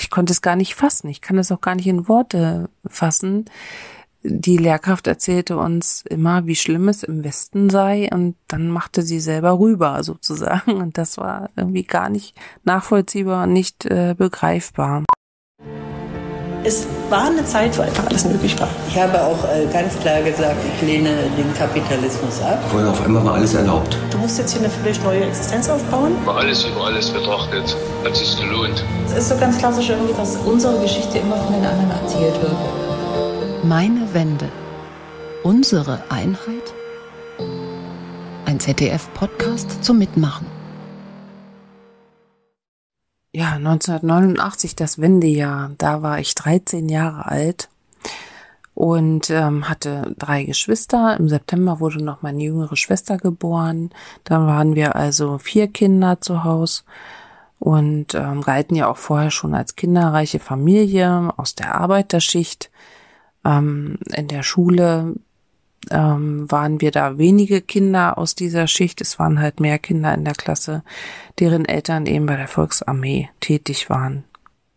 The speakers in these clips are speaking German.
ich konnte es gar nicht fassen. Ich kann es auch gar nicht in Worte fassen. Die Lehrkraft erzählte uns immer, wie schlimm es im Westen sei und dann machte sie selber rüber sozusagen und das war irgendwie gar nicht nachvollziehbar und nicht äh, begreifbar. Es war eine Zeit, wo einfach alles möglich war. Ich habe auch äh, ganz klar gesagt, ich lehne den Kapitalismus ab. Weil auf einmal war alles erlaubt. Du musst jetzt hier eine völlig neue Existenz aufbauen. War alles über alles betrachtet, hat sich gelohnt. Es ist so ganz klassisch irgendwie, dass unsere Geschichte immer von den anderen erzählt wird. Meine Wende. Unsere Einheit? Ein ZDF-Podcast zum Mitmachen. Ja, 1989, das Wendejahr. Da war ich 13 Jahre alt und ähm, hatte drei Geschwister. Im September wurde noch meine jüngere Schwester geboren. Dann waren wir also vier Kinder zu Hause und ähm, galten ja auch vorher schon als kinderreiche Familie aus der Arbeiterschicht. Ähm, in der Schule ähm, waren wir da wenige Kinder aus dieser Schicht. Es waren halt mehr Kinder in der Klasse, deren Eltern eben bei der Volksarmee tätig waren.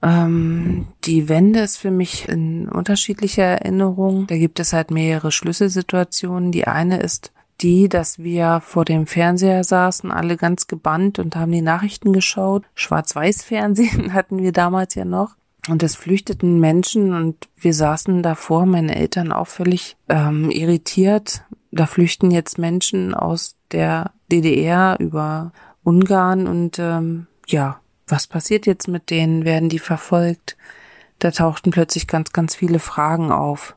Ähm, die Wende ist für mich in unterschiedlicher Erinnerung. Da gibt es halt mehrere Schlüsselsituationen. Die eine ist die, dass wir vor dem Fernseher saßen, alle ganz gebannt und haben die Nachrichten geschaut. Schwarz-Weiß-Fernsehen hatten wir damals ja noch. Und es flüchteten Menschen und wir saßen davor, meine Eltern auch völlig ähm, irritiert. Da flüchten jetzt Menschen aus der DDR über Ungarn und ähm, ja, was passiert jetzt mit denen? Werden die verfolgt? Da tauchten plötzlich ganz, ganz viele Fragen auf.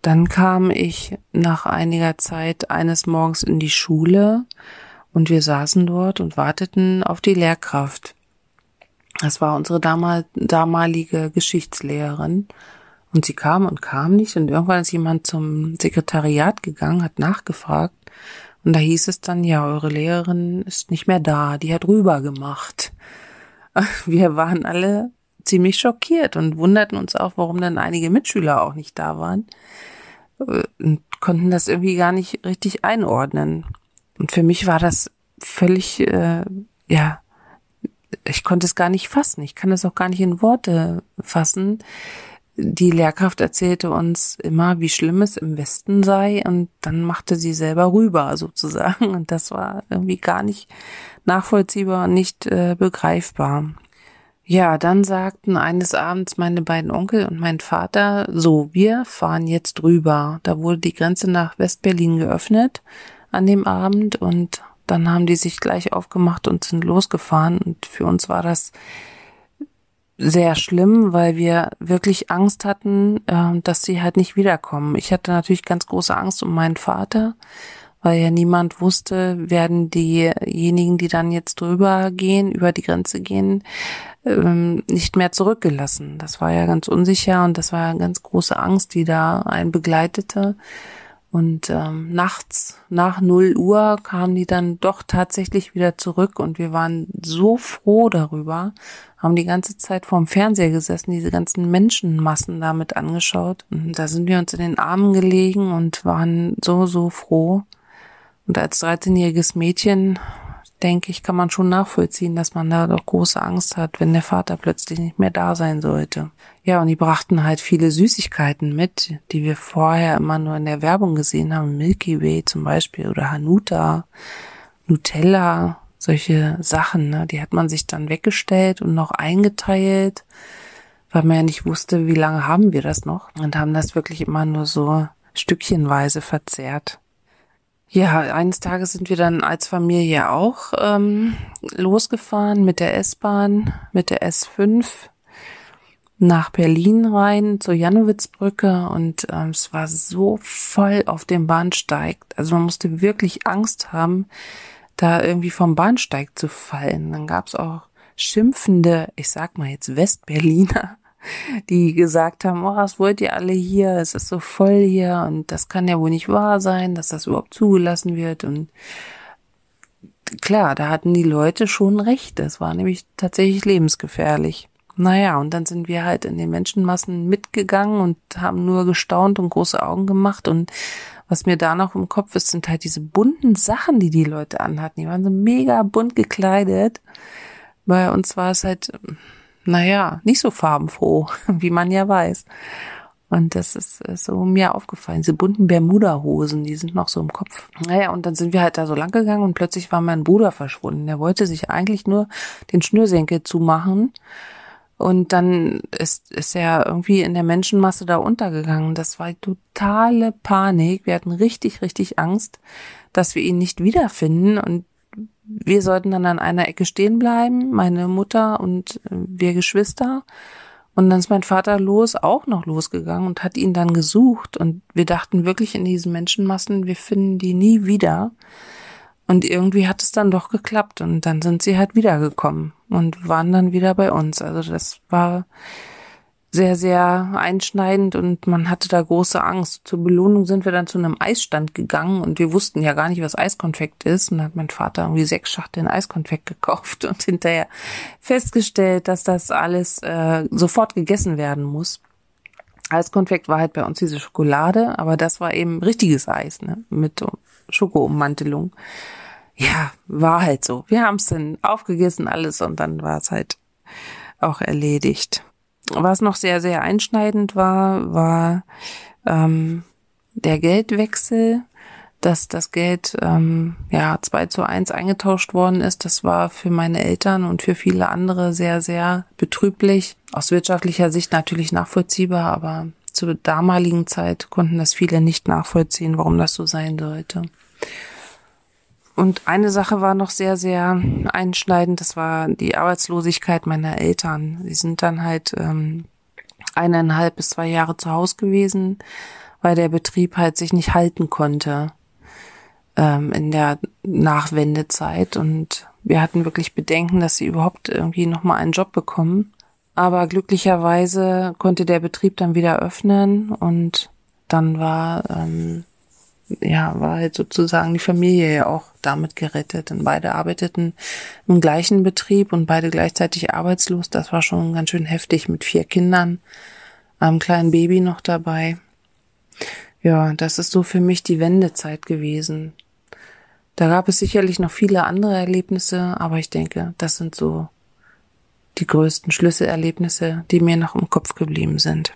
Dann kam ich nach einiger Zeit eines Morgens in die Schule und wir saßen dort und warteten auf die Lehrkraft. Das war unsere damal damalige Geschichtslehrerin. Und sie kam und kam nicht. Und irgendwann ist jemand zum Sekretariat gegangen, hat nachgefragt. Und da hieß es dann, ja, eure Lehrerin ist nicht mehr da, die hat rüber gemacht. Wir waren alle ziemlich schockiert und wunderten uns auch, warum dann einige Mitschüler auch nicht da waren. Und konnten das irgendwie gar nicht richtig einordnen. Und für mich war das völlig, äh, ja, ich konnte es gar nicht fassen. Ich kann es auch gar nicht in Worte fassen. Die Lehrkraft erzählte uns immer, wie schlimm es im Westen sei und dann machte sie selber rüber sozusagen und das war irgendwie gar nicht nachvollziehbar und nicht äh, begreifbar. Ja, dann sagten eines Abends meine beiden Onkel und mein Vater, so, wir fahren jetzt rüber. Da wurde die Grenze nach Westberlin geöffnet an dem Abend und dann haben die sich gleich aufgemacht und sind losgefahren. Und für uns war das sehr schlimm, weil wir wirklich Angst hatten, äh, dass sie halt nicht wiederkommen. Ich hatte natürlich ganz große Angst um meinen Vater, weil ja niemand wusste, werden diejenigen, die dann jetzt drüber gehen, über die Grenze gehen, ähm, nicht mehr zurückgelassen. Das war ja ganz unsicher und das war ja ganz große Angst, die da einen begleitete. Und ähm, nachts nach null Uhr kamen die dann doch tatsächlich wieder zurück und wir waren so froh darüber, haben die ganze Zeit vorm Fernseher gesessen, diese ganzen Menschenmassen damit angeschaut. Und da sind wir uns in den Armen gelegen und waren so, so froh. Und als 13-jähriges Mädchen denke ich, kann man schon nachvollziehen, dass man da doch große Angst hat, wenn der Vater plötzlich nicht mehr da sein sollte. Ja, und die brachten halt viele Süßigkeiten mit, die wir vorher immer nur in der Werbung gesehen haben. Milky Way zum Beispiel oder Hanuta, Nutella, solche Sachen, ne? die hat man sich dann weggestellt und noch eingeteilt, weil man ja nicht wusste, wie lange haben wir das noch und haben das wirklich immer nur so stückchenweise verzehrt. Ja, eines Tages sind wir dann als Familie auch ähm, losgefahren mit der S-Bahn, mit der S5 nach Berlin rein zur Janowitzbrücke und ähm, es war so voll auf dem Bahnsteig. Also man musste wirklich Angst haben, da irgendwie vom Bahnsteig zu fallen. Dann gab's auch schimpfende, ich sag mal jetzt Westberliner, die gesagt haben, oh, was wollt ihr alle hier? Es ist so voll hier und das kann ja wohl nicht wahr sein, dass das überhaupt zugelassen wird und klar, da hatten die Leute schon recht. Das war nämlich tatsächlich lebensgefährlich. Naja, und dann sind wir halt in den Menschenmassen mitgegangen und haben nur gestaunt und große Augen gemacht. Und was mir da noch im Kopf ist, sind halt diese bunten Sachen, die die Leute anhatten. Die waren so mega bunt gekleidet. Bei uns war es halt naja, nicht so farbenfroh, wie man ja weiß. Und das ist, ist so mir aufgefallen. Diese bunten Bermuda-Hosen, die sind noch so im Kopf. Naja, und dann sind wir halt da so lang gegangen und plötzlich war mein Bruder verschwunden. Der wollte sich eigentlich nur den Schnürsenkel zumachen. Und dann ist, ist er irgendwie in der Menschenmasse da untergegangen. Das war totale Panik. Wir hatten richtig, richtig Angst, dass wir ihn nicht wiederfinden. Und wir sollten dann an einer Ecke stehen bleiben, meine Mutter und wir Geschwister. Und dann ist mein Vater los, auch noch losgegangen und hat ihn dann gesucht. Und wir dachten wirklich in diesen Menschenmassen, wir finden die nie wieder. Und irgendwie hat es dann doch geklappt. Und dann sind sie halt wiedergekommen und waren dann wieder bei uns. Also das war sehr, sehr einschneidend und man hatte da große Angst. Zur Belohnung sind wir dann zu einem Eisstand gegangen und wir wussten ja gar nicht, was Eiskonfekt ist. Und dann hat mein Vater irgendwie sechs Schachteln Eiskonfekt gekauft und hinterher festgestellt, dass das alles äh, sofort gegessen werden muss. Eiskonfekt war halt bei uns diese Schokolade, aber das war eben richtiges Eis, ne? Mit Schokoummantelung. Ja, war halt so. Wir haben es dann aufgegessen alles und dann war es halt auch erledigt. Was noch sehr, sehr einschneidend war, war ähm, der Geldwechsel, dass das Geld ähm, ja zwei zu eins eingetauscht worden ist. Das war für meine Eltern und für viele andere sehr, sehr betrüblich. Aus wirtschaftlicher Sicht natürlich nachvollziehbar, aber zur damaligen Zeit konnten das viele nicht nachvollziehen, warum das so sein sollte. Und eine Sache war noch sehr, sehr einschneidend, das war die Arbeitslosigkeit meiner Eltern. Sie sind dann halt ähm, eineinhalb bis zwei Jahre zu Hause gewesen, weil der Betrieb halt sich nicht halten konnte ähm, in der Nachwendezeit. Und wir hatten wirklich Bedenken, dass sie überhaupt irgendwie nochmal einen Job bekommen. Aber glücklicherweise konnte der Betrieb dann wieder öffnen und dann war ähm, ja, war halt sozusagen die Familie ja auch damit gerettet. Denn beide arbeiteten im gleichen Betrieb und beide gleichzeitig arbeitslos. Das war schon ganz schön heftig mit vier Kindern, einem kleinen Baby noch dabei. Ja, das ist so für mich die Wendezeit gewesen. Da gab es sicherlich noch viele andere Erlebnisse, aber ich denke, das sind so die größten Schlüsselerlebnisse, die mir noch im Kopf geblieben sind.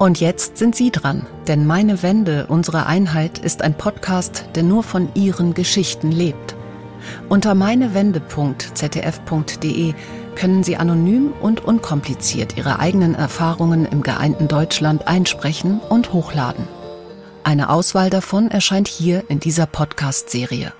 Und jetzt sind Sie dran, denn Meine Wende, unsere Einheit ist ein Podcast, der nur von Ihren Geschichten lebt. Unter meinewende.zdf.de können Sie anonym und unkompliziert Ihre eigenen Erfahrungen im geeinten Deutschland einsprechen und hochladen. Eine Auswahl davon erscheint hier in dieser Podcast-Serie.